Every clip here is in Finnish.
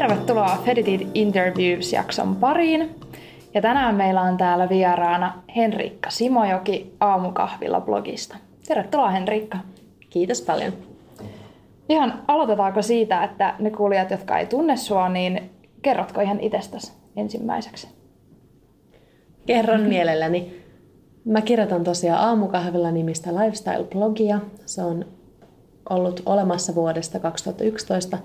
Tervetuloa Feditit Interviews-jakson pariin. Ja tänään meillä on täällä vieraana Henrikka Simojoki Aamukahvilla blogista. Tervetuloa Henrikka. Kiitos paljon. Ihan aloitetaanko siitä, että ne kuulijat, jotka ei tunne sua, niin kerrotko ihan itsestäsi ensimmäiseksi? Kerron mielelläni. Mä kirjoitan tosiaan Aamukahvilla nimistä lifestyle-blogia. Se on ollut olemassa vuodesta 2011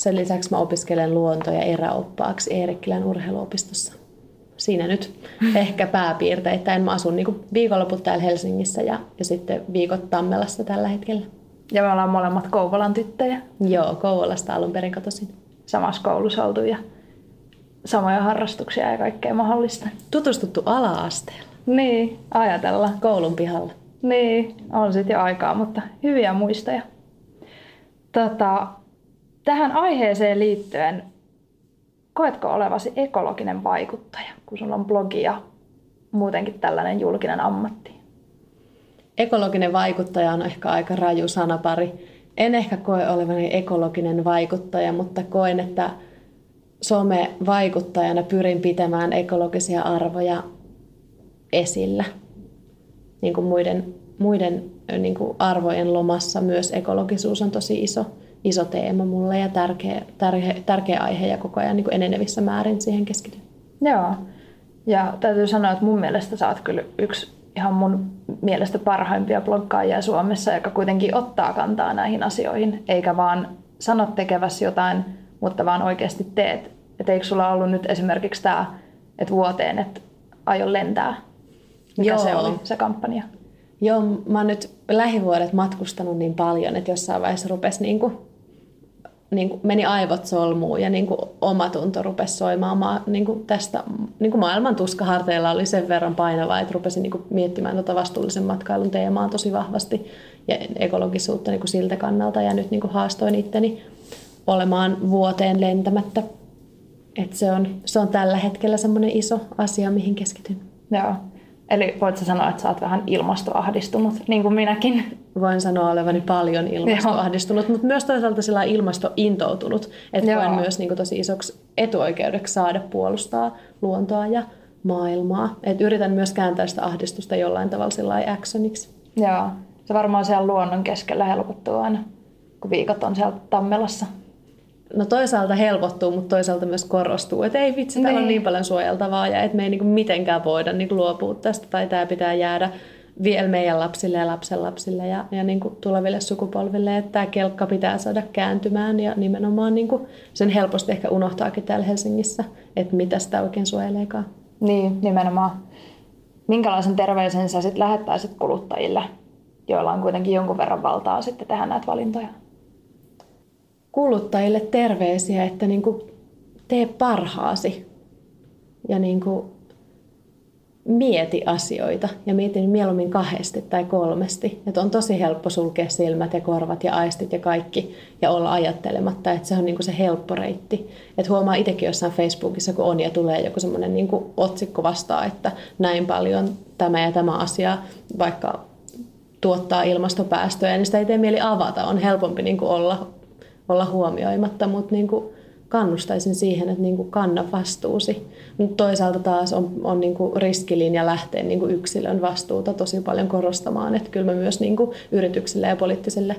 sen lisäksi mä opiskelen luonto- ja eräoppaaksi Eerikkilän urheiluopistossa. Siinä nyt ehkä pääpiirteittäin. Mä asun niin viikonloput täällä Helsingissä ja, ja sitten viikot Tammelassa tällä hetkellä. Ja me ollaan molemmat Kouvolan tyttöjä. Joo, Kouvolasta alun perin kotoisin. Samassa koulussa oltu ja samoja harrastuksia ja kaikkea mahdollista. Tutustuttu ala-asteella. Niin, ajatella. Koulun pihalla. Niin, on sitten jo aikaa, mutta hyviä muistoja. Tota, Tähän aiheeseen liittyen, koetko olevasi ekologinen vaikuttaja, kun sulla on blogi ja muutenkin tällainen julkinen ammatti? Ekologinen vaikuttaja on ehkä aika raju sanapari. En ehkä koe olevani ekologinen vaikuttaja, mutta koen, että some-vaikuttajana pyrin pitämään ekologisia arvoja esillä. Niin kuin muiden, muiden niin kuin arvojen lomassa myös ekologisuus on tosi iso iso teema mulle ja tärkeä, tärkeä, tärkeä aihe ja koko ajan niin kuin enenevissä määrin siihen keskityn. Joo. Ja täytyy sanoa, että mun mielestä sä oot kyllä yksi ihan mun mielestä parhaimpia bloggaajia Suomessa, joka kuitenkin ottaa kantaa näihin asioihin, eikä vaan sano tekevässä jotain, mutta vaan oikeasti teet. Että eikö sulla ollut nyt esimerkiksi tämä, että vuoteen, että aion lentää? Mikä Joo. se oli, se kampanja? Joo, mä oon nyt lähivuodet matkustanut niin paljon, että jossain vaiheessa rupesi niin kuin niin kuin meni aivot solmuun ja niin kuin omatunto rupesi soimaan. Mä, niin kuin tästä niin kuin maailman tuskaharteilla oli sen verran painava, että rupesin niin kuin miettimään tuota vastuullisen matkailun teemaa tosi vahvasti ja ekologisuutta niin kuin siltä kannalta. Ja nyt niin kuin haastoin itteni olemaan vuoteen lentämättä. Et se, on, se on tällä hetkellä semmoinen iso asia, mihin keskityn. Joo. Eli voitko sanoa, että sä oot vähän ilmastoahdistunut, niin kuin minäkin? Voin sanoa olevani paljon ilmastoahdistunut, mutta myös toisaalta sillä ilmastointoutunut. Että voin myös niin kuin, tosi isoksi etuoikeudeksi saada puolustaa luontoa ja maailmaa. Et yritän myös kääntää sitä ahdistusta jollain tavalla sillä actioniksi. Joo, se varmaan siellä luonnon keskellä helpottuu aina, kun viikot on siellä Tammelassa no toisaalta helpottuu, mutta toisaalta myös korostuu, että ei vitsi, täällä on niin, niin paljon suojeltavaa ja että me ei niin kuin mitenkään voida niin kuin luopua tästä tai tämä pitää jäädä vielä meidän lapsille ja lapsen lapsille ja, ja niin kuin tuleville sukupolville, että tämä kelkka pitää saada kääntymään ja nimenomaan niin kuin sen helposti ehkä unohtaakin täällä Helsingissä, että mitä sitä oikein suojeleekaan. Niin, nimenomaan. Minkälaisen terveisen sä sitten lähettäisit kuluttajille, joilla on kuitenkin jonkun verran valtaa sitten tehdä näitä valintoja? Kuluttajille terveisiä, että niin kuin tee parhaasi ja niin kuin mieti asioita ja mieti mieluummin kahdesti tai kolmesti. Että on tosi helppo sulkea silmät ja korvat ja aistit ja kaikki ja olla ajattelematta, että se on niin kuin se helppo reitti. Että huomaa itsekin jossain Facebookissa, kun on ja tulee joku semmoinen niin otsikko vastaan, että näin paljon tämä ja tämä asia, vaikka tuottaa ilmastopäästöjä, niin sitä ei tee mieli avata. On helpompi niin kuin olla olla huomioimatta, mutta niin kuin kannustaisin siihen, että niin kuin kanna vastuusi. Mutta toisaalta taas on, on niin kuin riskilinja lähteä niin kuin yksilön vastuuta tosi paljon korostamaan, että kyllä mä myös niin kuin yrityksille ja poliittisille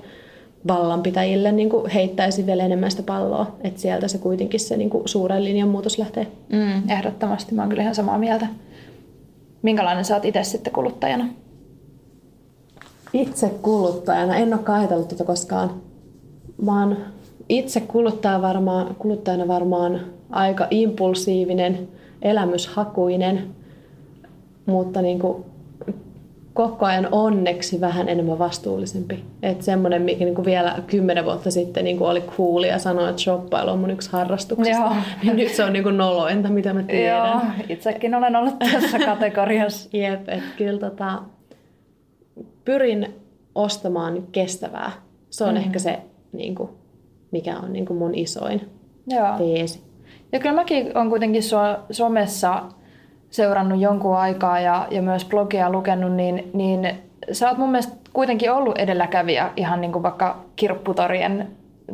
vallanpitäjille niin kuin heittäisin vielä enemmän sitä palloa, että sieltä se kuitenkin se niin kuin suuren linjan muutos lähtee. Mm, ehdottomasti, mä oon kyllä ihan samaa mieltä. Minkälainen sä oot itse sitten kuluttajana? Itse kuluttajana, en ole ajatellut tätä koskaan. Mä oon itse kuluttaja varmaan, kuluttajana varmaan aika impulsiivinen, elämyshakuinen, mutta niin kuin koko ajan onneksi vähän enemmän vastuullisempi. Että semmoinen, mikä niin kuin vielä kymmenen vuotta sitten niin kuin oli cool ja sanoi, että shoppailu on mun yksi harrastuksista. Joo. Niin nyt se on niin kuin nolointa, mitä mä tiedän. Joo, itsekin olen ollut tässä kategoriassa. Jep, että kyllä tota, pyrin ostamaan kestävää. Se on mm. ehkä se, niin kuin, mikä on niin kuin mun isoin Joo. teesi. Ja kyllä mäkin olen kuitenkin somessa seurannut jonkun aikaa ja, ja myös blogia lukenut, niin, niin sä oot mun mielestä kuitenkin ollut edelläkävijä ihan niin kuin vaikka kirpputorien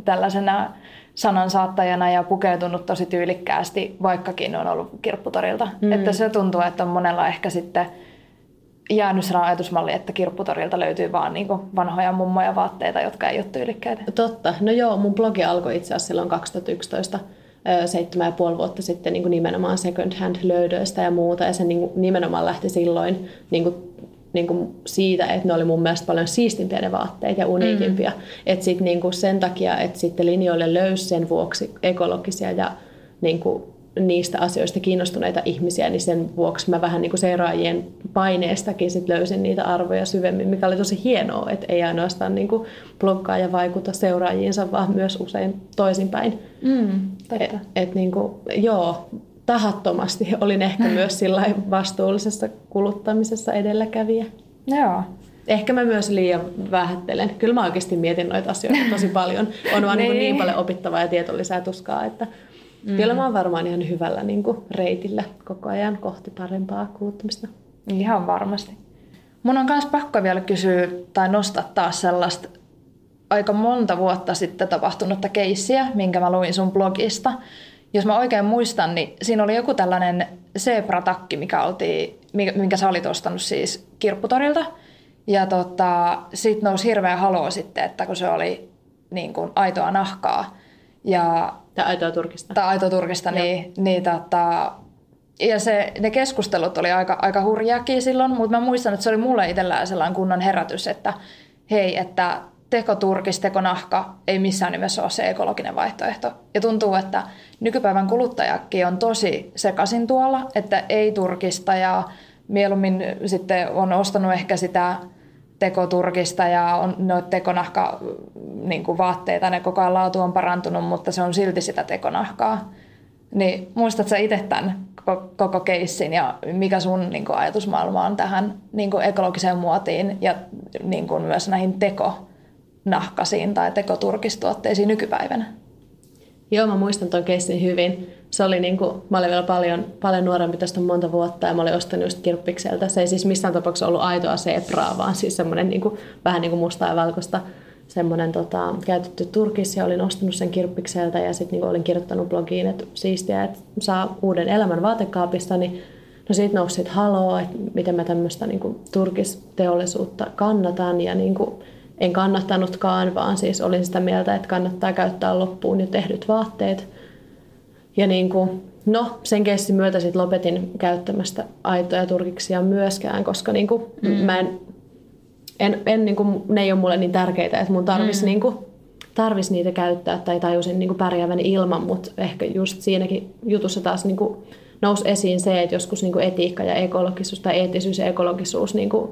tällaisena sanansaattajana ja pukeutunut tosi tyylikkäästi, vaikkakin on ollut kirpputorilta. Mm. Että se tuntuu, että on monella ehkä sitten jäänyt sellainen ajatusmalli, että kirpputorilta löytyy vaan niin vanhoja mummoja vaatteita, jotka ei ole tyylikkäitä. Totta. No joo, mun blogi alkoi itse asiassa silloin 2011 seitsemän ja puoli vuotta sitten niin kuin nimenomaan second hand löydöistä ja muuta. Ja se niin kuin nimenomaan lähti silloin niin kuin, niin kuin siitä, että ne oli mun mielestä paljon siistimpiä ne vaatteet ja uniikimpia. Mm. Että sitten niin sen takia, että sitten linjoille löysi sen vuoksi ekologisia ja niin kuin niistä asioista kiinnostuneita ihmisiä, niin sen vuoksi mä vähän niin kuin seuraajien paineestakin sit löysin niitä arvoja syvemmin, mikä oli tosi hienoa, että ei ainoastaan niin kuin bloggaaja vaikuta seuraajiinsa, vaan myös usein toisinpäin. Mm, et, et niin kuin, joo, tahattomasti olin ehkä myös sillä vastuullisessa kuluttamisessa edelläkävijä. Joo. Ehkä mä myös liian vähättelen. Kyllä mä oikeasti mietin noita asioita tosi paljon. On vaan niin. Niin, niin paljon opittavaa ja tietolisää tuskaa, että Mm. Kyllä mä oon varmaan ihan hyvällä niin kuin, reitillä koko ajan kohti parempaa kuluttamista. Ihan varmasti. Mun on myös pakko vielä kysyä tai nostaa taas sellaista aika monta vuotta sitten tapahtunutta keissiä, minkä mä luin sun blogista. Jos mä oikein muistan, niin siinä oli joku tällainen zebra-takki, mikä oltiin, minkä sä olit ostanut siis kirpputorilta. Ja tota, siitä nousi hirveä haloo sitten, että kun se oli niin kuin aitoa nahkaa. Ja tai aitoa turkista. Tai aitoa turkista, niin, niin tota, ja se, ne keskustelut oli aika, aika hurjaakin silloin, mutta mä muistan, että se oli mulle itsellään sellainen kunnon herätys, että hei, että tekoturkis, tekonahka ei missään nimessä ole se ekologinen vaihtoehto. Ja tuntuu, että nykypäivän kuluttajakin on tosi sekaisin tuolla, että ei turkista ja mieluummin sitten on ostanut ehkä sitä tekoturkista ja on noita tekonahka niin kuin vaatteita, ne koko ajan laatu on parantunut, mutta se on silti sitä tekonahkaa. Niin muistatko itse tämän koko, koko keissin ja mikä sun niin kuin ajatusmaailma on tähän niin kuin ekologiseen muotiin ja niin kuin myös näihin tekonahkasiin tai tekoturkistuotteisiin nykypäivänä? Joo, mä muistan tuon keissin hyvin. Se oli niin kuin, mä olin vielä paljon, paljon nuorempi tästä monta vuotta ja mä olin ostanut just kirppikseltä. Se ei siis missään tapauksessa ollut aitoa sepraa, vaan siis semmoinen niin kuin, vähän niin kuin mustaa ja valkoista semmoinen tota, käytetty turkis ja olin ostanut sen kirppikseltä ja sitten niin olin kirjoittanut blogiin, että siistiä, että saa uuden elämän vaatekaapista, niin no siitä nousi sit haloo, että miten mä tämmöistä niin turkisteollisuutta kannatan ja niin kuin, en kannattanutkaan, vaan siis olin sitä mieltä, että kannattaa käyttää loppuun jo tehdyt vaatteet. Ja niin kuin, no, sen kessin myötä sitten lopetin käyttämästä aitoja turkiksia myöskään, koska niin kuin, mm. mä en, en, en niin kuin, ne ei ole mulle niin tärkeitä, että mun tarvisi mm. niin kuin, tarvis niitä käyttää tai tajusin niin kuin pärjääväni ilman, mutta ehkä just siinäkin jutussa taas niin kuin, nousi esiin se, että joskus niin kuin etiikka ja ekologisuus tai eettisyys ja ekologisuus niin kuin,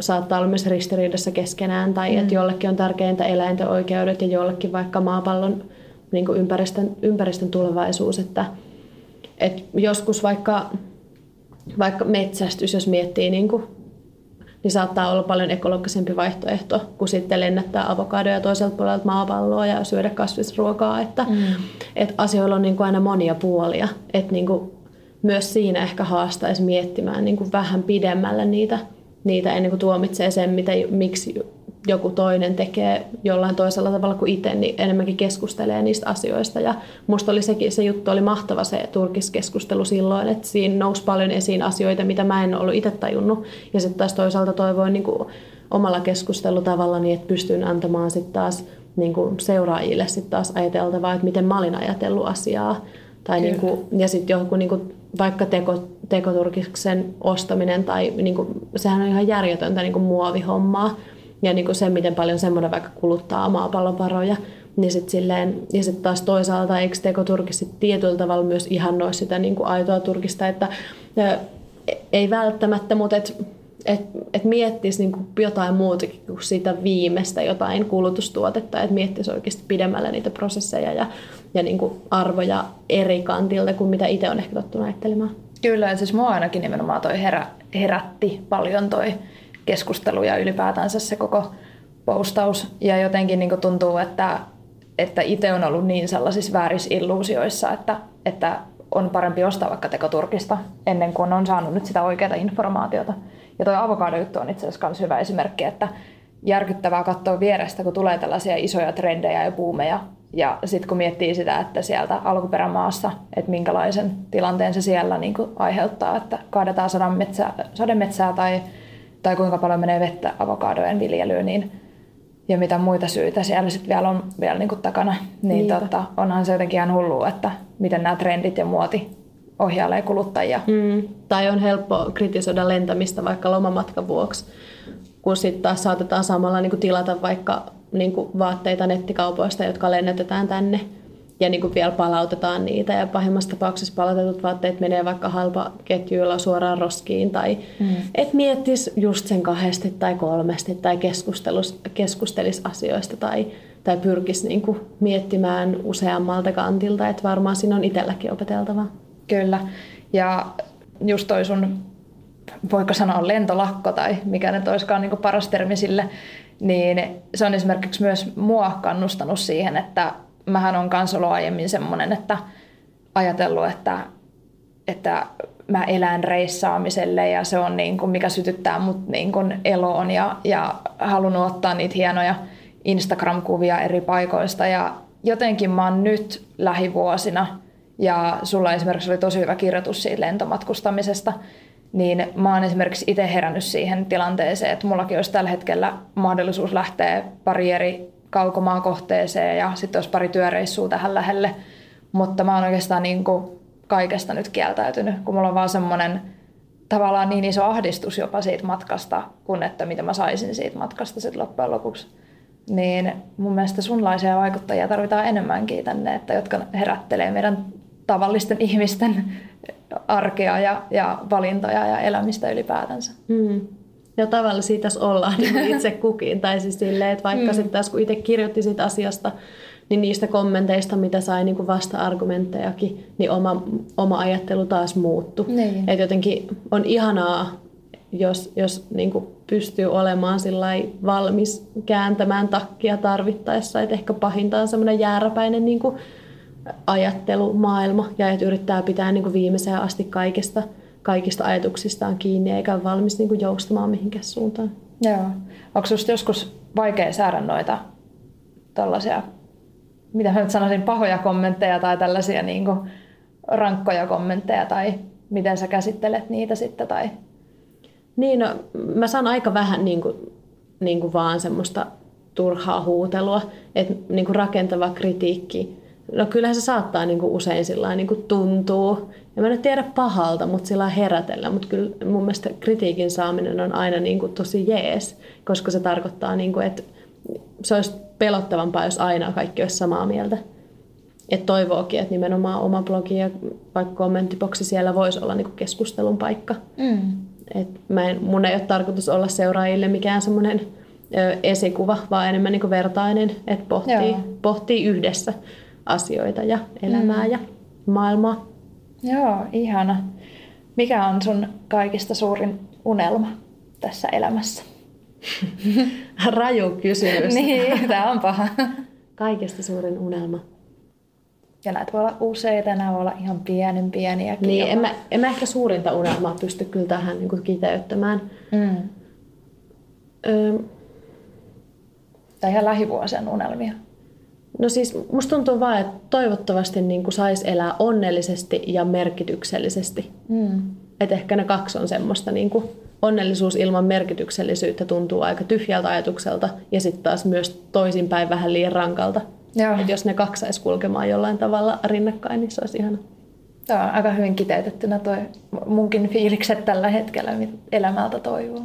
saattaa olla myös ristiriidassa keskenään, tai mm. että jollekin on tärkeintä eläinten oikeudet ja jollekin vaikka maapallon niin kuin ympäristön, ympäristön tulevaisuus. Että, että joskus vaikka, vaikka metsästys, jos miettii, niin, kuin, niin saattaa olla paljon ekologisempi vaihtoehto kuin sitten lennättää avokadoja toiselta puolelta maapalloa ja syödä kasvisruokaa. Että, mm. että asioilla on niin kuin aina monia puolia. Että niin kuin myös siinä ehkä haastaisi miettimään niin kuin vähän pidemmälle niitä niitä ennen kuin tuomitsee sen, mitä, miksi joku toinen tekee jollain toisella tavalla kuin itse, niin enemmänkin keskustelee niistä asioista. Ja musta oli sekin, se juttu oli mahtava se turkiskeskustelu silloin, että siinä nousi paljon esiin asioita, mitä mä en ollut itse tajunnut. Ja sitten taas toisaalta toivoin niin kuin omalla keskustelutavalla, niin että pystyn antamaan sitten taas niin kuin seuraajille sitten taas ajateltavaa, että miten mä olin ajatellut asiaa. Tai niin kuin, ja sitten joku niin kuin vaikka teko, tekoturkiksen ostaminen, tai niin kuin, sehän on ihan järjetöntä niin kuin muovihommaa. Ja niin kuin se, miten paljon semmoinen vaikka kuluttaa maapallon varoja. Niin sit silleen, ja sitten taas toisaalta, eikö tekoturkis tietyllä tavalla myös ihannoi sitä niin kuin aitoa turkista, että ei välttämättä, mutta et, että et miettisi niin kuin jotain muutakin kuin sitä viimeistä jotain kulutustuotetta, että miettisi oikeasti pidemmälle niitä prosesseja ja, ja niin kuin arvoja eri kantilta kuin mitä itse on ehkä tottunut ajattelemaan. Kyllä, ja siis mua ainakin nimenomaan toi herä, herätti paljon toi keskustelu ja ylipäätänsä se koko postaus. Ja jotenkin niin tuntuu, että, että itse on ollut niin sellaisissa väärissä illuusioissa, että, että on parempi ostaa vaikka tekoturkista ennen kuin on saanut nyt sitä oikeaa informaatiota. Ja tuo avokadojuttu on itse asiassa myös hyvä esimerkki, että järkyttävää katsoa vierestä, kun tulee tällaisia isoja trendejä ja buumeja. Ja sitten kun miettii sitä, että sieltä alkuperämaassa, että minkälaisen tilanteen se siellä niin kuin aiheuttaa, että kaadetaan sademetsää, sademetsää tai, tai kuinka paljon menee vettä avokadojen viljelyyn, niin ja mitä muita syitä siellä sitten vielä on vielä niin kuin takana, niin tota, onhan se jotenkin ihan hullua, että miten nämä trendit ja muoti ohjailee kuluttajia. Mm. Tai on helppo kritisoida lentämistä vaikka lomamatkan vuoksi, kun sitten taas saatetaan samalla niin kuin tilata vaikka niin kuin vaatteita nettikaupoista, jotka lennätetään tänne ja niin kuin vielä palautetaan niitä ja pahimmassa tapauksessa palautetut vaatteet menee vaikka halpa ketjuilla suoraan roskiin tai mm. et miettis just sen kahdesti tai kolmesti tai keskustelisi asioista tai, tai pyrkisi niin kuin miettimään useammalta kantilta, että varmaan siinä on itselläkin opeteltavaa. Kyllä. Ja just toi sun, voiko sanoa lentolakko tai mikä ne olisikaan niin paras termi sille, niin se on esimerkiksi myös mua kannustanut siihen, että mähän on kans ollut aiemmin semmoinen, että ajatellut, että, että mä elän reissaamiselle ja se on niin kuin, mikä sytyttää mut niin kuin eloon ja, ja halunnut ottaa niitä hienoja Instagram-kuvia eri paikoista. Ja jotenkin mä oon nyt lähivuosina – ja sulla esimerkiksi oli tosi hyvä kirjoitus siitä lentomatkustamisesta, niin mä oon esimerkiksi itse herännyt siihen tilanteeseen, että mullakin olisi tällä hetkellä mahdollisuus lähteä pari eri kaukomaan kohteeseen ja sitten olisi pari työreissua tähän lähelle. Mutta mä oon oikeastaan niin kuin kaikesta nyt kieltäytynyt, kun mulla on vaan semmoinen tavallaan niin iso ahdistus jopa siitä matkasta, kun että mitä mä saisin siitä matkasta sitten loppujen lopuksi. Niin mun mielestä sunlaisia vaikuttajia tarvitaan enemmänkin tänne, että jotka herättelee meidän tavallisten ihmisten arkea ja, ja valintoja ja elämistä ylipäätänsä. Mm. Ja tavallisia tässä ollaan niin itse kukin. Tai siis silleen, että vaikka mm. sitten taas kun itse kirjoitti siitä asiasta, niin niistä kommenteista, mitä sai niin vasta-argumenttejakin, niin oma, oma ajattelu taas muuttui. Niin. Että jotenkin on ihanaa, jos, jos niin pystyy olemaan valmis kääntämään takkia tarvittaessa. Että ehkä pahinta on semmoinen jääräpäinen niin ajattelumaailma ja että yrittää pitää niin kuin viimeiseen asti kaikista, kaikista ajatuksistaan kiinni eikä ole valmis niin kuin joustamaan mihinkään suuntaan. Joo. Onko sinusta joskus vaikea saada noita tällaisia, mitä mä nyt sanoisin, pahoja kommentteja tai tällaisia niin kuin rankkoja kommentteja tai miten sä käsittelet niitä sitten? Tai... Niin, no, mä saan aika vähän niin kuin, niin kuin vaan semmoista turhaa huutelua, että niin kuin rakentava kritiikki No kyllähän se saattaa niin kuin usein sillä niin kuin tuntuu. Ja mä en tiedä pahalta, mutta sillä herätellä. Mutta kyllä mun mielestä kritiikin saaminen on aina niin kuin tosi jees, koska se tarkoittaa, niin kuin, että se olisi pelottavampaa, jos aina kaikki olisi samaa mieltä. Että toivookin, että nimenomaan oma blogi ja vaikka kommenttiboksi siellä voisi olla niin kuin keskustelun paikka. Mm. Et mä en, mun ei ole tarkoitus olla seuraajille mikään semmoinen esikuva, vaan enemmän niin kuin vertainen, että pohtii, pohtii yhdessä asioita ja elämää mm. ja maailmaa. Joo, ihana. Mikä on sun kaikista suurin unelma tässä elämässä? Raju kysymys. niin, tämä on paha. Kaikista suurin unelma. Ja näitä voi olla useita, nämä voi olla ihan pienen pieniäkin. Niin, en mä, en mä ehkä suurinta unelmaa pysty kyllä tähän niin kuin kiteyttämään. Mm. Öö, tai ihan lähivuosien unelmia. No siis musta tuntuu vaan, että toivottavasti niin kuin saisi elää onnellisesti ja merkityksellisesti. Mm. Että ehkä ne kaksi on semmoista niin kuin onnellisuus ilman merkityksellisyyttä tuntuu aika tyhjältä ajatukselta ja sitten taas myös toisinpäin vähän liian rankalta. Että jos ne kaksi saisi kulkemaan jollain tavalla rinnakkain, niin se olisi ihana. Tämä on aika hyvin kiteytettynä toi munkin fiilikset tällä hetkellä, mitä elämältä toivoo.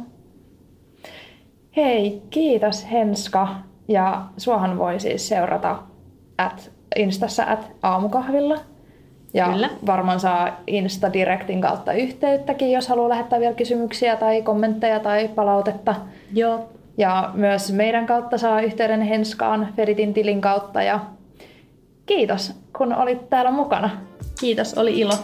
Hei, kiitos Henska ja suohan voi siis seurata at, Instassa at aamukahvilla. Ja Kyllä. varmaan saa Insta-directin kautta yhteyttäkin, jos haluaa lähettää vielä kysymyksiä tai kommentteja tai palautetta. Joo. Ja myös meidän kautta saa yhteyden Henskaan Feritin tilin kautta. Ja kiitos, kun olit täällä mukana. Kiitos, oli ilo.